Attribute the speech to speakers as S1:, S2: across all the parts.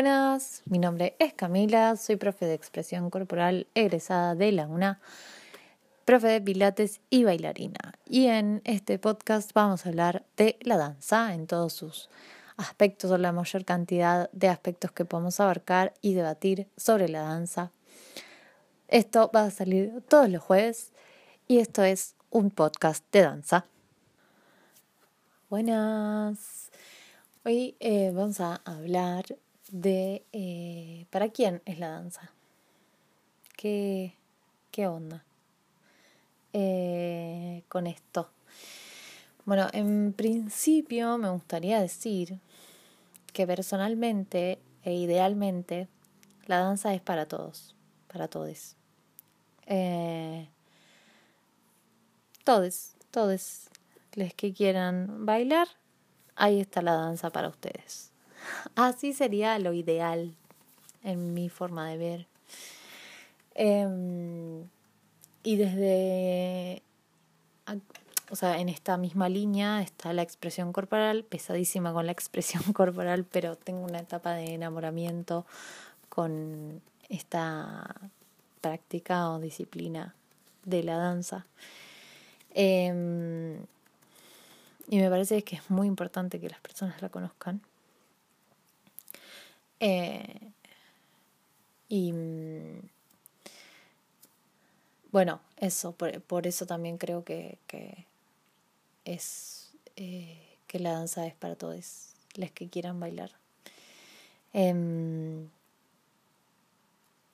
S1: Buenas, mi nombre es Camila, soy profe de expresión corporal egresada de la UNA, profe de pilates y bailarina. Y en este podcast vamos a hablar de la danza en todos sus aspectos o la mayor cantidad de aspectos que podemos abarcar y debatir sobre la danza. Esto va a salir todos los jueves y esto es un podcast de danza. Buenas. Hoy eh, vamos a hablar de eh, para quién es la danza. ¿Qué, qué onda eh, con esto? Bueno, en principio me gustaría decir que personalmente e idealmente la danza es para todos, para todos. Eh, todos, todos los que quieran bailar, ahí está la danza para ustedes. Así sería lo ideal en mi forma de ver. Em, y desde, o sea, en esta misma línea está la expresión corporal, pesadísima con la expresión corporal, pero tengo una etapa de enamoramiento con esta práctica o disciplina de la danza. Em, y me parece que es muy importante que las personas la conozcan. Eh, y mm, bueno, eso, por, eso también creo que, es eh, que la danza es para todos los que quieran bailar. Em,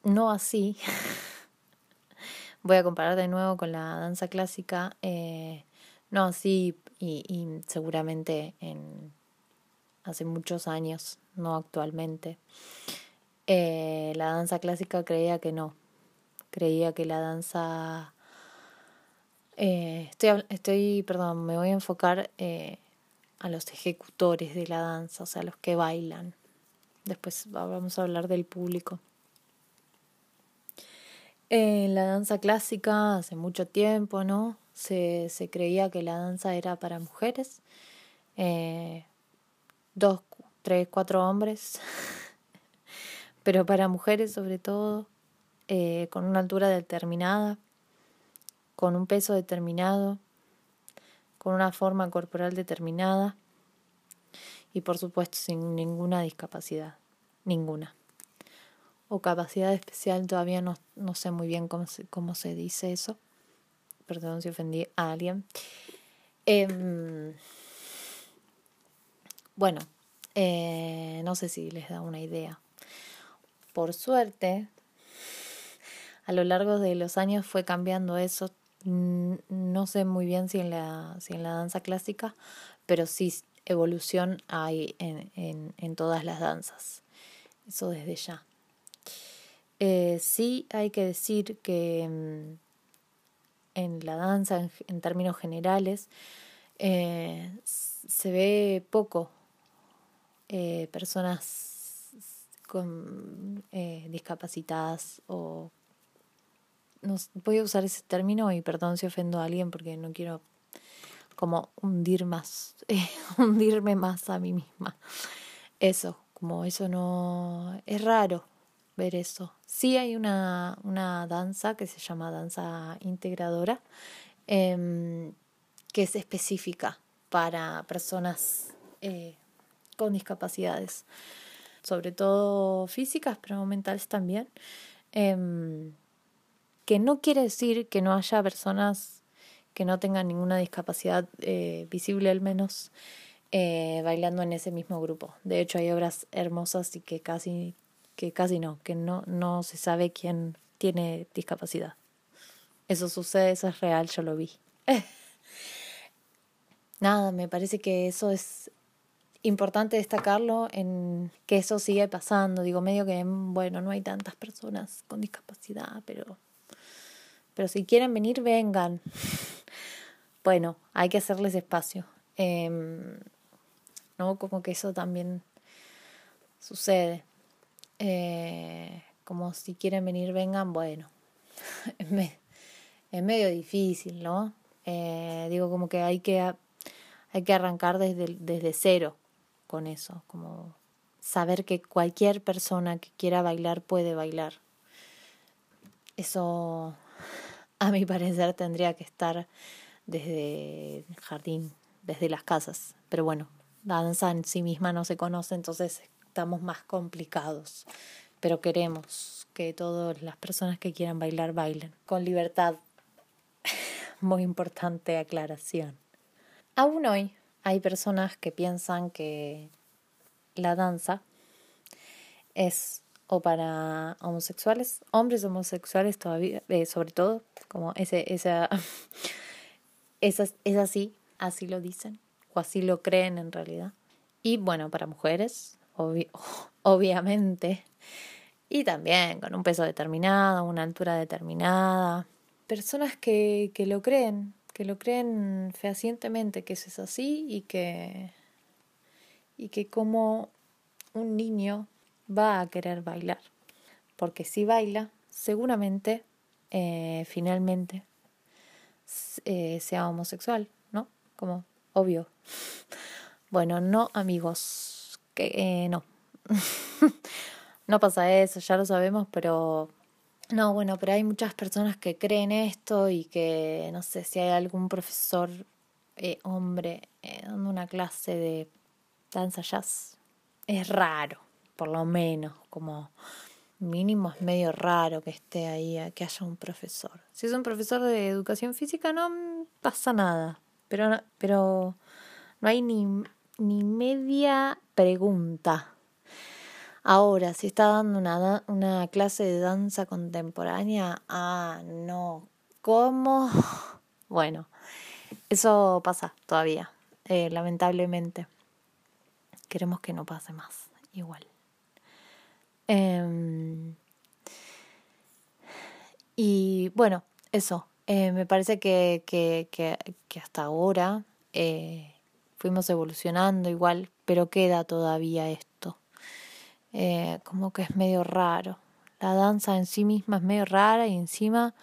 S1: no así. Voy a comparar de nuevo con la danza clásica. Eh, no así y, y seguramente en hace muchos años, no actualmente. Eh, la danza clásica creía que no, creía que la danza... Eh, estoy, estoy, perdón, me voy a enfocar eh, a los ejecutores de la danza, o sea, los que bailan. Después vamos a hablar del público. En la danza clásica, hace mucho tiempo, ¿no? Se, se creía que la danza era para mujeres. Dos, tres, cuatro hombres, pero para mujeres sobre todo, eh, con una altura determinada, con un peso determinado, con una forma corporal determinada y por supuesto sin ninguna discapacidad, ninguna. O capacidad especial, todavía no, no sé muy bien cómo se, cómo se dice eso. Perdón si ofendí a alguien. Eh, bueno, eh, no sé si les da una idea. Por suerte, a lo largo de los años fue cambiando eso. No sé muy bien si en la, si en la danza clásica, pero sí evolución hay en, en, en todas las danzas. Eso desde ya. Eh, sí hay que decir que mm, en la danza, en, términos generales, eh, se ve poco eh, personas con eh, discapacitadas o no voy a usar ese término y perdón si ofendo a alguien porque no quiero como hundir más hundirme más a mí misma. Eso como eso no es raro ver eso. Sí hay una una danza que se llama danza integradora em, que es específica para personas eh, con discapacidades, sobre todo físicas, pero mentales también, eh, que no quiere decir que no haya personas que no tengan ninguna discapacidad eh, visible al menos eh, bailando en ese mismo grupo. De hecho hay obras hermosas y que casi, que casi no, que no, no se sabe quién tiene discapacidad. Eso sucede, eso es real, yo lo vi. Nada, me parece que eso es importante destacarlo en que eso sigue pasando. Digo, medio que, bueno, no hay tantas personas con discapacidad, pero, pero si quieren venir, vengan. bueno, hay que hacerles espacio. Eh, ¿No? Como que eso también sucede. Eh, como si quieren venir, vengan, bueno. es medio difícil, ¿no? Eh, digo, como que hay que hay que arrancar desde, desde cero con eso, como saber que cualquier persona que quiera bailar puede bailar. Eso, a mi parecer, tendría que estar desde el jardín, desde las casas. Pero bueno, la danza en sí misma no se conoce, entonces estamos más complicados. Pero queremos que todas las personas que quieran bailar bailen con libertad. Muy importante aclaración. Aún hoy hay personas que piensan que la danza es o para homosexuales, hombres homosexuales todavía, eh, sobre todo, como ese, esa, es así, así lo dicen, o así lo creen en realidad. Y bueno, para mujeres, obviamente, y también con un peso determinado, una altura determinada. Personas que, que lo creen, que lo creen fehacientemente que eso es así y que y que como un niño va a querer bailar. Porque si baila, seguramente, eh, finalmente, eh, sea homosexual, ¿no? Como obvio. Bueno, no, amigos, que eh, no. no pasa eso, ya lo sabemos, pero no, bueno, pero hay muchas personas que creen esto y que no sé si hay algún profesor hombre dando una clase de danza jazz. Es raro, por lo menos, como mínimo es medio raro que esté ahí, que haya un profesor. Si es un profesor de educación física no pasa nada, pero, pero no hay ni, ni media pregunta. Ahora, si está dando una, una clase de danza contemporánea, ah, no, ¿cómo? Bueno, eso pasa todavía, eh, lamentablemente queremos que no pase más, igual. Em, y bueno, eso, eh, me parece que, que, que, hasta ahora eh, fuimos evolucionando igual, pero queda todavía esto. Eh, como que es medio raro. La danza en sí misma es medio rara y encima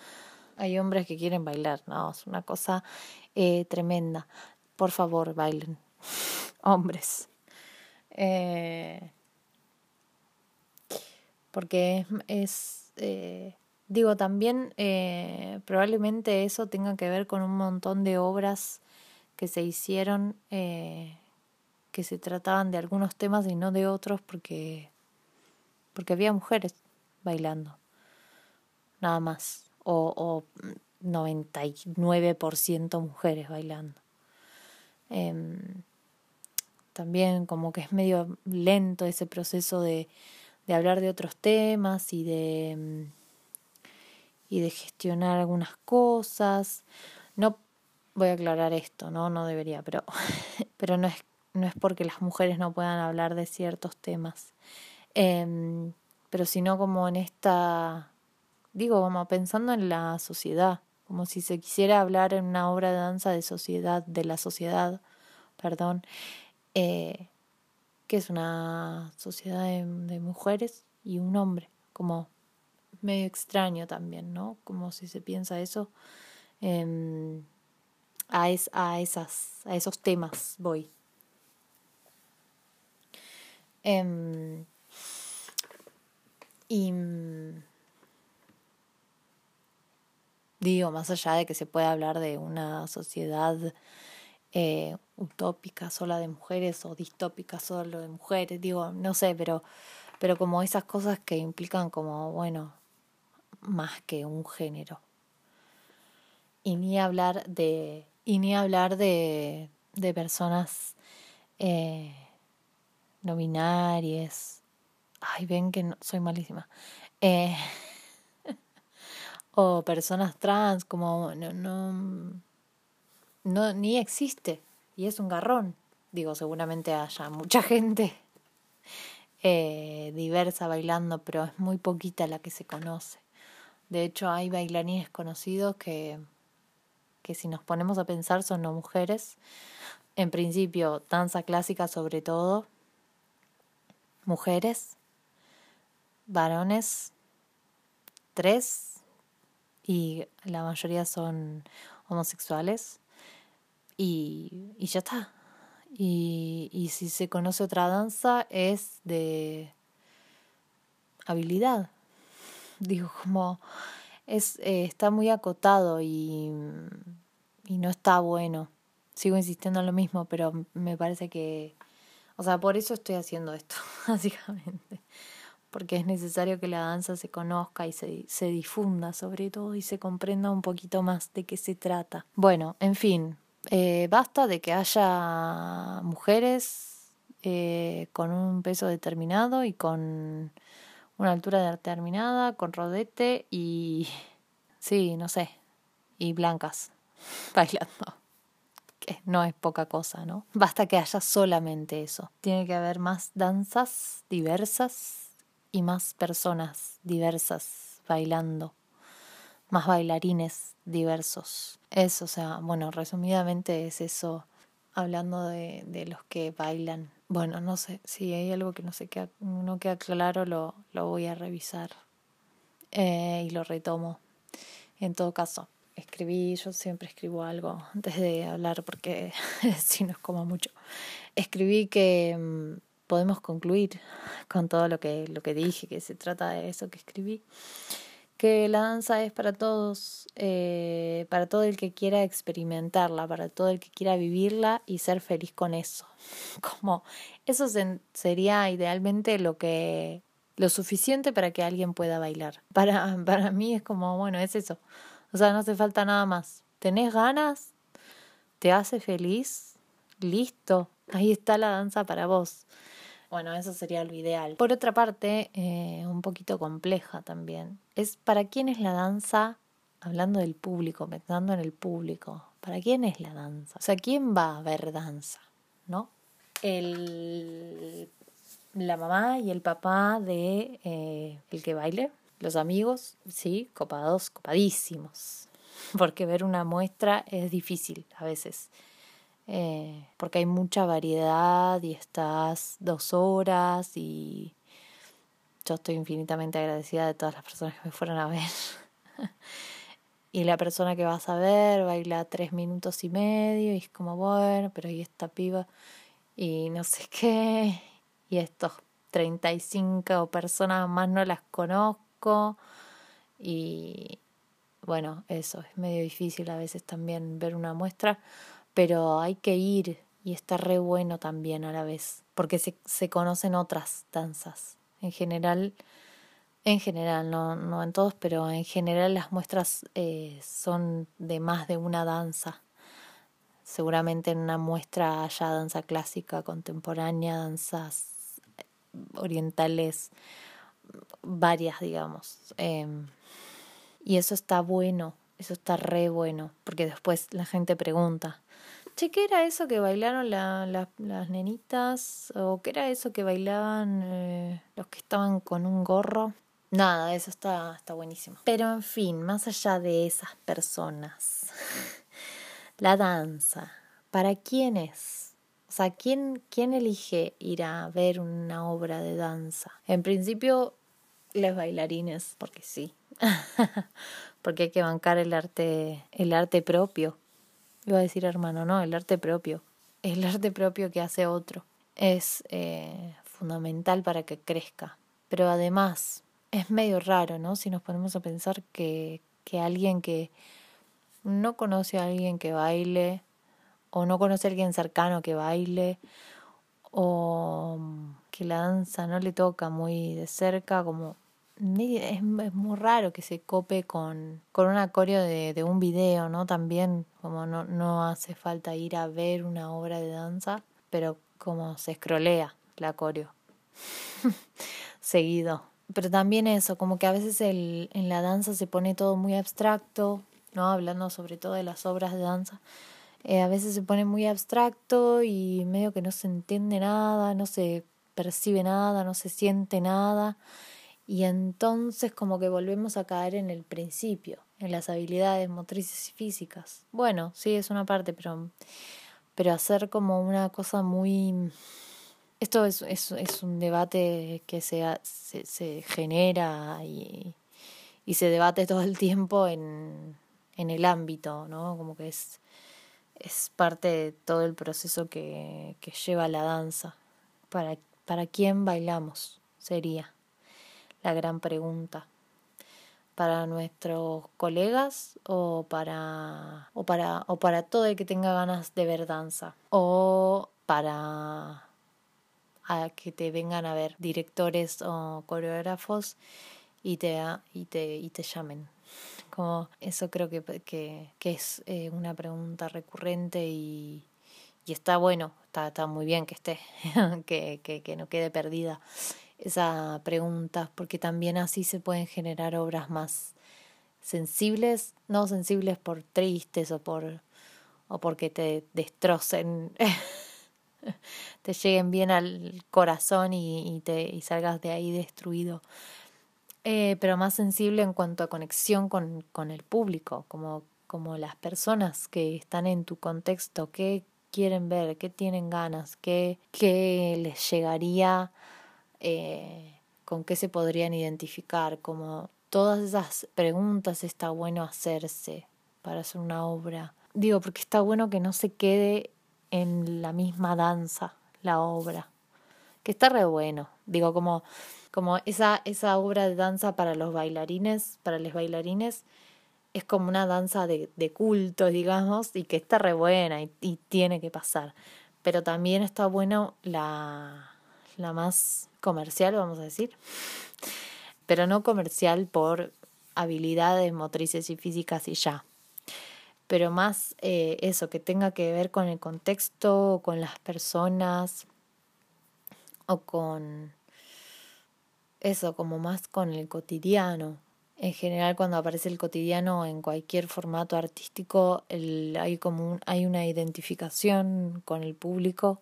S1: hay hombres que quieren bailar, no, es una cosa tremenda. Por favor, bailen. Hombres. Eh, porque es, eh, digo, también eh, probablemente eso tenga que ver con un montón de obras que se hicieron que se trataban de algunos temas y no de otros porque, porque había mujeres bailando, nada más, o, o 99% mujeres bailando. Em, también como que es medio lento ese proceso de, de hablar de otros temas y de, mm, y de gestionar algunas cosas. No voy a aclarar esto, no, no debería, pero, pero no, es, no es porque las mujeres no puedan hablar de ciertos temas, eh, pero sino como en esta, digo, como pensando en la sociedad, como si se quisiera hablar en una obra de danza de sociedad, de la sociedad, perdón, eh, que es una sociedad de, mujeres y un hombre, como medio extraño también, ¿no? Como si se piensa eso. Em, a, es, a, esas, a esos temas voy. Em, y digo, más allá de que se pueda hablar de una sociedad eh, utópica sola de mujeres o distópica solo de mujeres, digo, no sé, pero, pero como esas cosas que implican como, bueno, más que un género. Y ni hablar de, y ni hablar de, de personas eh, nominarias. Ay, ven que soy malísima. Eh, o personas trans, como no, no no ni existe y es un garrón. Digo, seguramente haya mucha gente eh, diversa bailando, pero es muy poquita la que se conoce. De hecho, hay bailarines conocidos que, que si nos ponemos a pensar son no mujeres. En principio, danza clásica sobre todo. Mujeres, varones, tres, y la mayoría son homosexuales y, y ya está. Y, y si se conoce otra danza es de habilidad. Digo, como es, eh, está muy acotado y, y no está bueno. Sigo insistiendo en lo mismo, pero me parece que, o sea, por eso estoy haciendo esto, básicamente. Porque es necesario que la danza se conozca y se, se difunda sobre todo y se comprenda un poquito más de qué se trata. Bueno, en fin, eh, basta de que haya mujeres eh, con un peso determinado y con una altura determinada, con rodete y... sí, no sé, y blancas, bailando. Que no es poca cosa, ¿no? Basta que haya solamente eso. Tiene que haber más danzas diversas y más personas diversas bailando, más bailarines diversos. Eso, o sea, bueno, resumidamente es eso, hablando de, de los que bailan bueno, no sé, si hay algo que no, sé, queda, no queda claro, lo, lo voy a revisar eh, y lo retomo. En todo caso, escribí, yo siempre escribo algo antes de hablar porque si no es como mucho. Escribí que mm, podemos concluir con todo lo que, lo que dije, que se trata de eso que escribí que la danza es para todos, eh, para todo el que quiera experimentarla, para todo el que quiera vivirla y ser feliz con eso. Como eso sería idealmente lo que lo suficiente para que alguien pueda bailar. Para para mí es como, bueno, es eso. O sea, no hace falta nada más. ¿Tenés ganas? ¿Te hace feliz? Listo. Ahí está la danza para vos. Bueno, eso sería lo ideal. Por otra parte, eh, un poquito compleja también, es para quién es la danza, hablando del público, pensando en el público, ¿para quién es la danza? O sea, ¿quién va a ver danza? ¿No? El, la mamá y el papá de eh, el que baile, los amigos, sí, copados, copadísimos. Porque ver una muestra es difícil a veces. Eh, porque hay mucha variedad y estás dos horas y yo estoy infinitamente agradecida de todas las personas que me fueron a ver. y la persona que vas a ver baila tres minutos y medio y es como, bueno, pero ahí esta piba y no sé qué. Y estos 35 personas más no las conozco. Y bueno, eso es medio difícil a veces también ver una muestra pero hay que ir y está re bueno también a la vez, porque se, se conocen otras danzas. En general, en general, no, no en todos, pero en general las muestras eh, son de más de una danza. Seguramente en una muestra haya danza clásica, contemporánea, danzas orientales, varias, digamos. Em, y eso está bueno, eso está re bueno, porque después la gente pregunta, che, ¿qué era eso que bailaron la, las nenitas? ¿O qué era eso que bailaban eh, los que estaban con un gorro? Nada, eso está, está buenísimo. Pero en fin, más allá de esas personas, la danza, ¿para quién es? O sea, ¿quién, ¿quién elige ir a ver una obra de danza? En principio, los bailarines, porque sí. porque hay que bancar el arte, el arte propio. Iba a decir hermano, no, el arte propio. El arte propio que hace otro. Es eh, fundamental para que crezca. Pero además, es medio raro, ¿no? Si nos ponemos a pensar que, que alguien que no conoce a alguien que baile, o no conoce a alguien cercano que baile, o que la danza no le toca muy de cerca, como es, muy raro que se cope con, con un acorio de, de un video, ¿no? También como no, no hace falta ir a ver una obra de danza, pero como se escrolea la acorio seguido. Pero también eso, como que a veces el, en la danza se pone todo muy abstracto, ¿no? Hablando sobre todo de las obras de danza. Eh, a veces se pone muy abstracto y medio que no se entiende nada, no se percibe nada, no se siente nada. Y entonces como que volvemos a caer en el principio, en las habilidades motrices y físicas. Bueno, sí, es una parte, pero, pero hacer como una cosa muy... Esto es, es, es un debate que se, se, se genera y, y se debate todo el tiempo en, en el ámbito, ¿no? Como que es es parte de todo el proceso que, que lleva la danza. ¿Para, ¿Para quién bailamos? Sería la gran pregunta. ¿Para nuestros colegas o para, o para, o para todo el que tenga ganas de ver danza? ¿O para a que te vengan a ver directores o coreógrafos y te, y te, y te llamen. Como eso creo que, que, que es eh, una pregunta recurrente y, y está bueno, está, está muy bien que esté, que, que, que no quede perdida esa pregunta, porque también así se pueden generar obras más sensibles, no sensibles por tristes o por o porque te destrocen te lleguen bien al corazón y, te, salgas de ahí destruido. Eh, pero más sensible en cuanto a conexión con, con el público, como, como las personas que están en tu contexto, qué quieren ver, qué tienen ganas, qué, qué les llegaría, eh, con qué se podrían identificar, como todas esas preguntas está bueno hacerse para hacer una obra. Digo, porque está bueno que no se quede en la misma danza, la obra, que está re bueno. Digo, como, como esa, esa obra de danza para los bailarines, para los bailarines, es como una danza de, de culto, digamos, y que está re buena y, y tiene que pasar. Pero también está bueno la, la más comercial, vamos a decir, pero no comercial por habilidades motrices y físicas y ya, pero más eh, eso, que tenga que ver con el contexto, o con las personas, o con eso, como más con el cotidiano. En general, cuando aparece el cotidiano en cualquier formato artístico, hay como hay una identificación con el público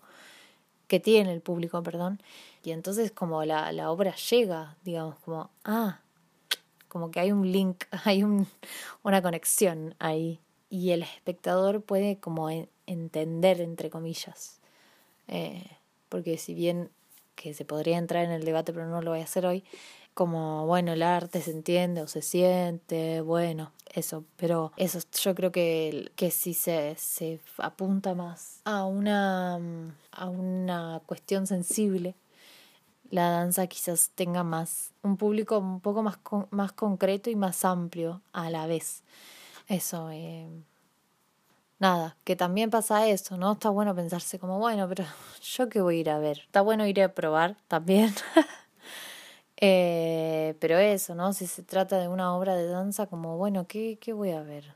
S1: que tiene el público, perdón, y entonces como la, la obra llega, digamos, como, ah, como que hay un link, hay un, una conexión ahí y el espectador puede como entender, entre comillas. Eh, porque si bien que se podría entrar en el debate, pero no lo voy a hacer hoy, como, bueno, el arte se entiende o se siente, bueno, eso, pero eso yo creo que, que si se, se apunta más a una, a una cuestión sensible, la danza quizás tenga más, un público un poco más, más concreto y más amplio a la vez. Eso, eh, nada, que también pasa eso, ¿no? Está bueno pensarse como, bueno, pero yo qué voy a ir a ver. Está bueno ir a probar también. eh, pero eso, ¿no? Si se trata de una obra de danza, como, bueno, ¿qué, qué voy a ver?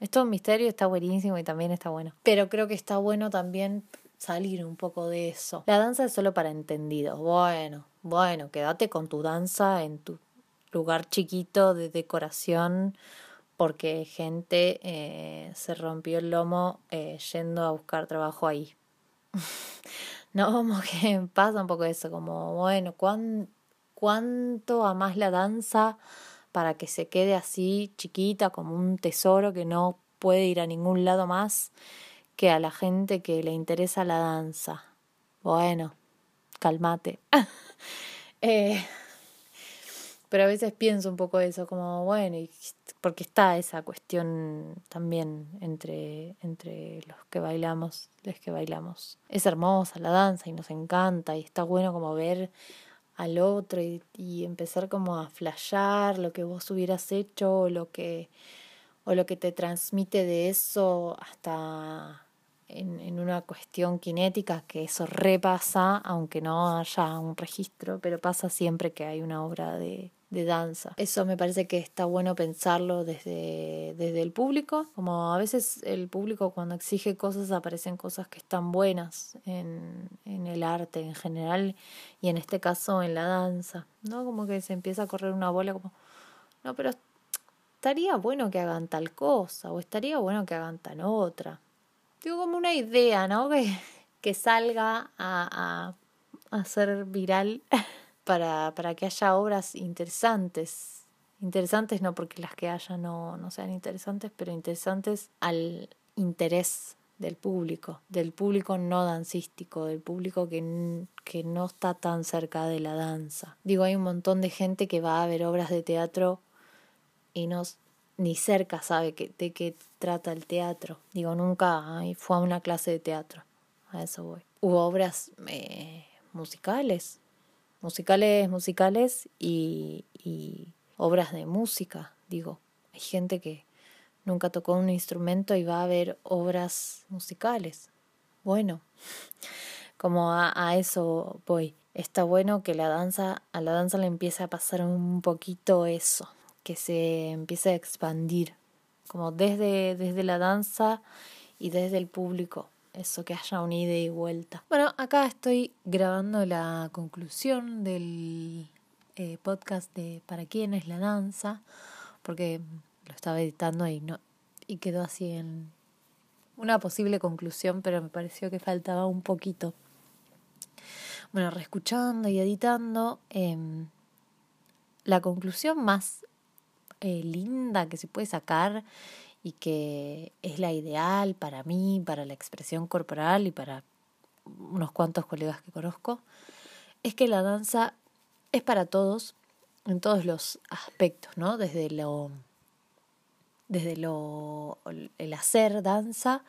S1: Esto es un misterio, está buenísimo y también está bueno. Pero creo que está bueno también salir un poco de eso. La danza es solo para entendidos. Bueno, bueno, quédate con tu danza en tu lugar chiquito de decoración porque gente eh, se rompió el lomo eh, yendo a buscar trabajo ahí. no, como que pasa un poco eso, como, bueno, ¿cuán, ¿cuánto amas la danza para que se quede así chiquita como un tesoro que no puede ir a ningún lado más que a la gente que le interesa la danza? Bueno, calmate. eh, pero a veces pienso un poco eso, como bueno, porque está esa cuestión también entre, entre los que bailamos, los que bailamos. Es hermosa la danza y nos encanta y está bueno como ver al otro y, empezar como a flashear lo que vos hubieras hecho o lo que, o lo que te transmite de eso hasta en, en una cuestión cinética que eso repasa, aunque no haya un registro, pero pasa siempre que hay una obra de, de danza. Eso me parece que está bueno pensarlo desde, desde el público, como a veces el público cuando exige cosas aparecen cosas que están buenas en, en el arte en general y en este caso en la danza, ¿no? Como que se empieza a correr una bola como, no, pero estaría bueno que hagan tal cosa o estaría bueno que hagan tal otra. Digo como una idea, ¿no? Que, que salga a, a, a ser viral. para, para que haya obras interesantes. Interesantes no porque las que haya no, no sean interesantes, pero interesantes al interés del público, del público no dancístico, del público que, que no está tan cerca de la danza. Digo, hay un montón de gente que va a ver obras de teatro y no, ni cerca sabe que, de qué trata el teatro. Digo, nunca fue a una clase de teatro. A eso voy. Hubo obras eh, musicales, musicales, musicales y, obras de música. Digo, hay gente que nunca tocó un instrumento y va a ver obras musicales. Bueno, como a, a, eso voy. Está bueno que la danza, a la danza le empiece a pasar un poquito eso, que se empiece a expandir, como desde, desde la danza y desde el público, eso que haya un ida y vuelta. Bueno, acá estoy grabando la conclusión del eh, podcast de Para quién es la danza, porque lo estaba editando y no y quedó así en una posible conclusión, pero me pareció que faltaba un poquito. Bueno, reescuchando y editando, em, la conclusión más eh, linda que se puede sacar y que es la ideal para mí, para la expresión corporal y para unos cuantos colegas que conozco, es que la danza es para todos en todos los aspectos, ¿no? Desde lo desde lo el hacer danza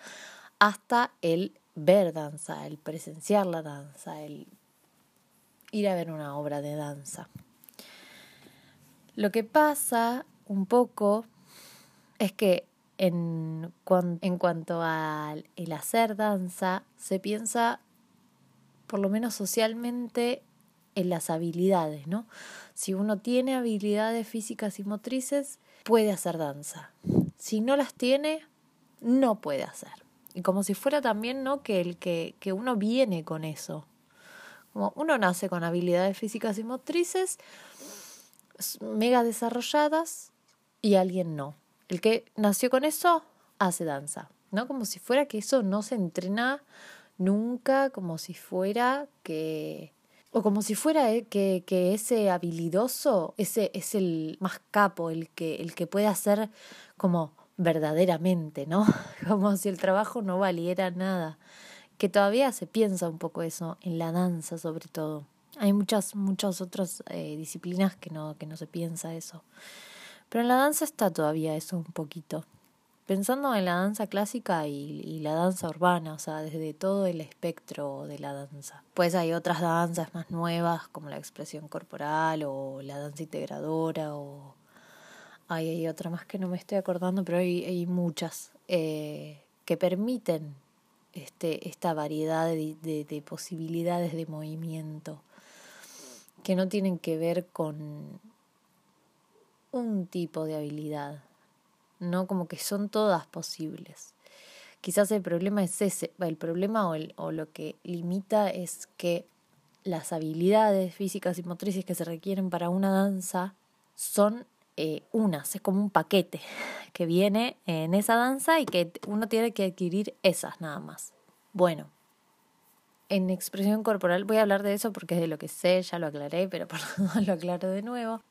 S1: hasta el ver danza, el presenciar la danza, el ir a ver una obra de danza. Lo que pasa un poco es que en, en cuanto al el hacer danza, se piensa, por lo menos socialmente, en las habilidades, ¿no? Si uno tiene habilidades físicas y motrices, puede hacer danza. Si no las tiene, no puede hacer. Y como si fuera también, ¿no? Que el que, que uno viene con eso. Como uno nace con habilidades físicas y motrices mega desarrolladas y alguien no. El que nació con eso hace danza, ¿no? Como si fuera que eso no se entrena nunca, como si fuera que o como si fuera eh, que, que, ese habilidoso, ese es el más capo, el que, el que puede hacer como verdaderamente, ¿no? Como si el trabajo no valiera nada. Que todavía se piensa un poco eso, en la danza sobre todo. Hay muchas, muchas otras eh, disciplinas que no, que no se piensa eso. Pero en la danza está todavía eso un poquito pensando en la danza clásica y, la danza urbana, o sea, desde todo el espectro de la danza. Pues hay otras danzas más nuevas como la expresión corporal o la danza integradora o hay, otra más que no me estoy acordando, pero hay, hay muchas eh, que permiten este, esta variedad de, de posibilidades de movimiento que no tienen que ver con un tipo de habilidad ¿no? Como que son todas posibles. Quizás el problema es ese, el problema o, lo que limita es que las habilidades físicas y motrices que se requieren para una danza son eh, unas, es como un paquete que viene en esa danza y que uno tiene que adquirir esas nada más. Bueno, en expresión corporal voy a hablar de eso porque es de lo que sé, ya lo aclaré, pero perdón, lo aclaro de nuevo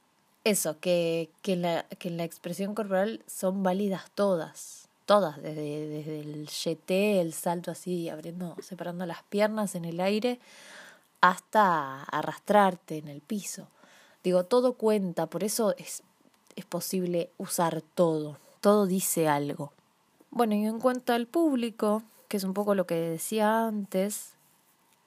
S1: eso, que, que, la, que la expresión corporal son válidas todas, todas, desde, desde el jeté, el salto así, abriendo, separando las piernas en el aire, hasta arrastrarte en el piso. Digo, todo cuenta, por eso es, es posible usar todo, todo dice algo. Bueno, y en cuanto al público, que es un poco lo que decía antes,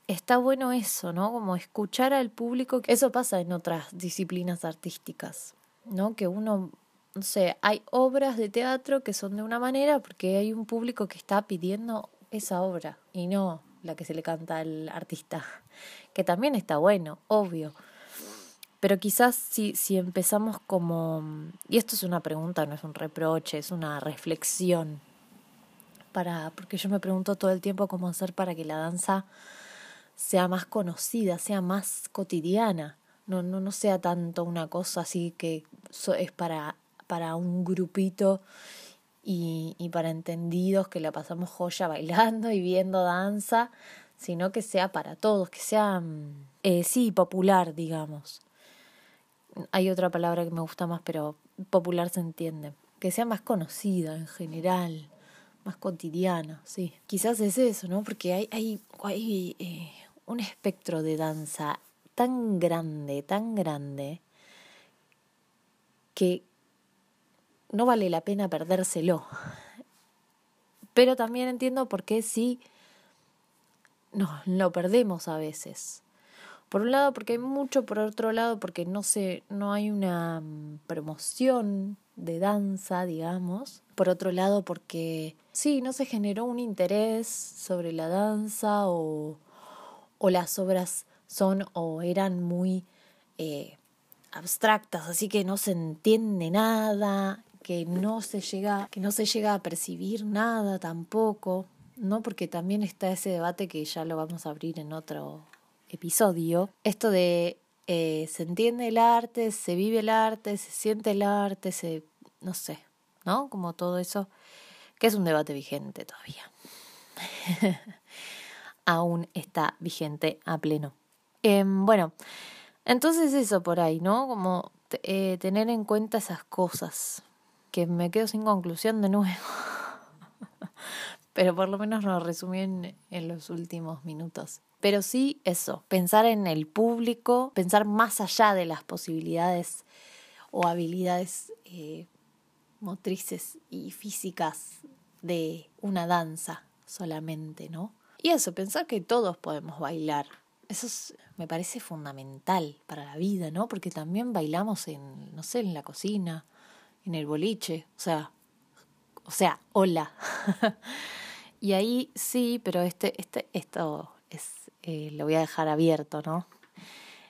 S1: está bueno eso, ¿no? Como escuchar al público. Eso pasa en otras disciplinas artísticas, ¿no? Que uno, no sé, hay obras de teatro que son de una manera porque hay un público que está pidiendo esa obra y no la que se le canta al artista, que también está bueno, obvio. Pero quizás si, si empezamos como, y esto es una pregunta, no es un reproche, es una reflexión, para, porque yo me pregunto todo el tiempo cómo hacer para que la danza sea más conocida, sea más cotidiana, no, no, no sea tanto una cosa así que es para, para un grupito y, y para entendidos que la pasamos joya bailando y viendo danza, sino que sea para todos, que sea, mm, eh, sí, popular, digamos. Hay otra palabra que me gusta más, pero popular se entiende. Que sea más conocida en general, más cotidiana, sí. Quizás es eso, ¿no? Porque hay, hay, eh, un espectro de danza tan grande, tan grande, que no vale la pena perdérselo. Pero también entiendo por qué sí nos lo perdemos a veces. Por un lado porque hay mucho, por otro lado porque no se, no hay una mm, promoción de danza, digamos. Por otro lado porque sí, no se generó un interés sobre la danza o, o las obras son o eran muy eh, abstractas, así que no se entiende nada, que no se llega, que no se llega a percibir nada tampoco, ¿no? Porque también está ese debate que ya lo vamos a abrir en otro episodio. Esto de eh, se entiende el arte, se vive el arte, se siente el arte, se no sé, ¿no? Como todo eso, que es un debate vigente todavía. Aún está vigente a pleno. Em, bueno, entonces eso por ahí, ¿no? Como eh, tener en cuenta esas cosas, que me quedo sin conclusión de nuevo. Pero por lo menos lo resumí en, los últimos minutos. Pero sí eso, pensar en el público, pensar más allá de las posibilidades o habilidades eh, motrices y físicas de una danza solamente, ¿no? Y eso, pensar que todos podemos bailar, eso me parece fundamental para la vida, ¿no? Porque también bailamos en, no sé, en la cocina, en el boliche, o sea, o sea, hola. y ahí sí, pero este, este, esto es, eh, lo voy a dejar abierto, ¿no?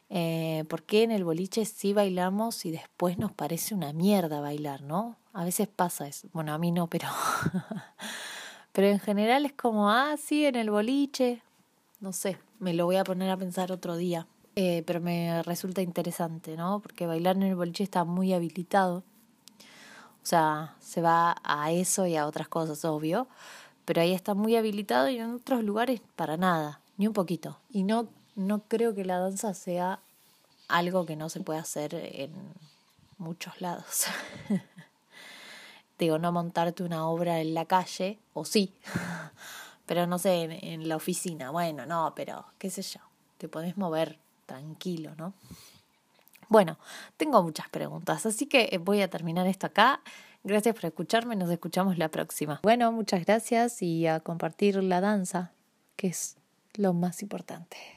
S1: Eh, ¿Por qué en el boliche sí bailamos y después nos parece una mierda bailar, ¿no? A veces pasa eso. Bueno, a mí no, pero. pero en general es como, ah, sí, en el boliche, no sé, me lo voy a poner a pensar otro día. Eh, pero me resulta interesante, ¿no? Porque bailar en el boliche está muy habilitado. O sea, se va a eso y a otras cosas, obvio. Pero ahí está muy habilitado y en otros lugares para nada, ni un poquito. Y no, no creo que la danza sea algo que no se puede hacer en muchos lados. Digo, no montarte una obra en la calle, o sí, pero no sé, en, la oficina, bueno, no, pero qué sé yo, te podés mover tranquilo, ¿no? Bueno, tengo muchas preguntas, así que voy a terminar esto acá. Gracias por escucharme, nos escuchamos la próxima. Bueno, muchas gracias y a compartir la danza, que es lo más importante.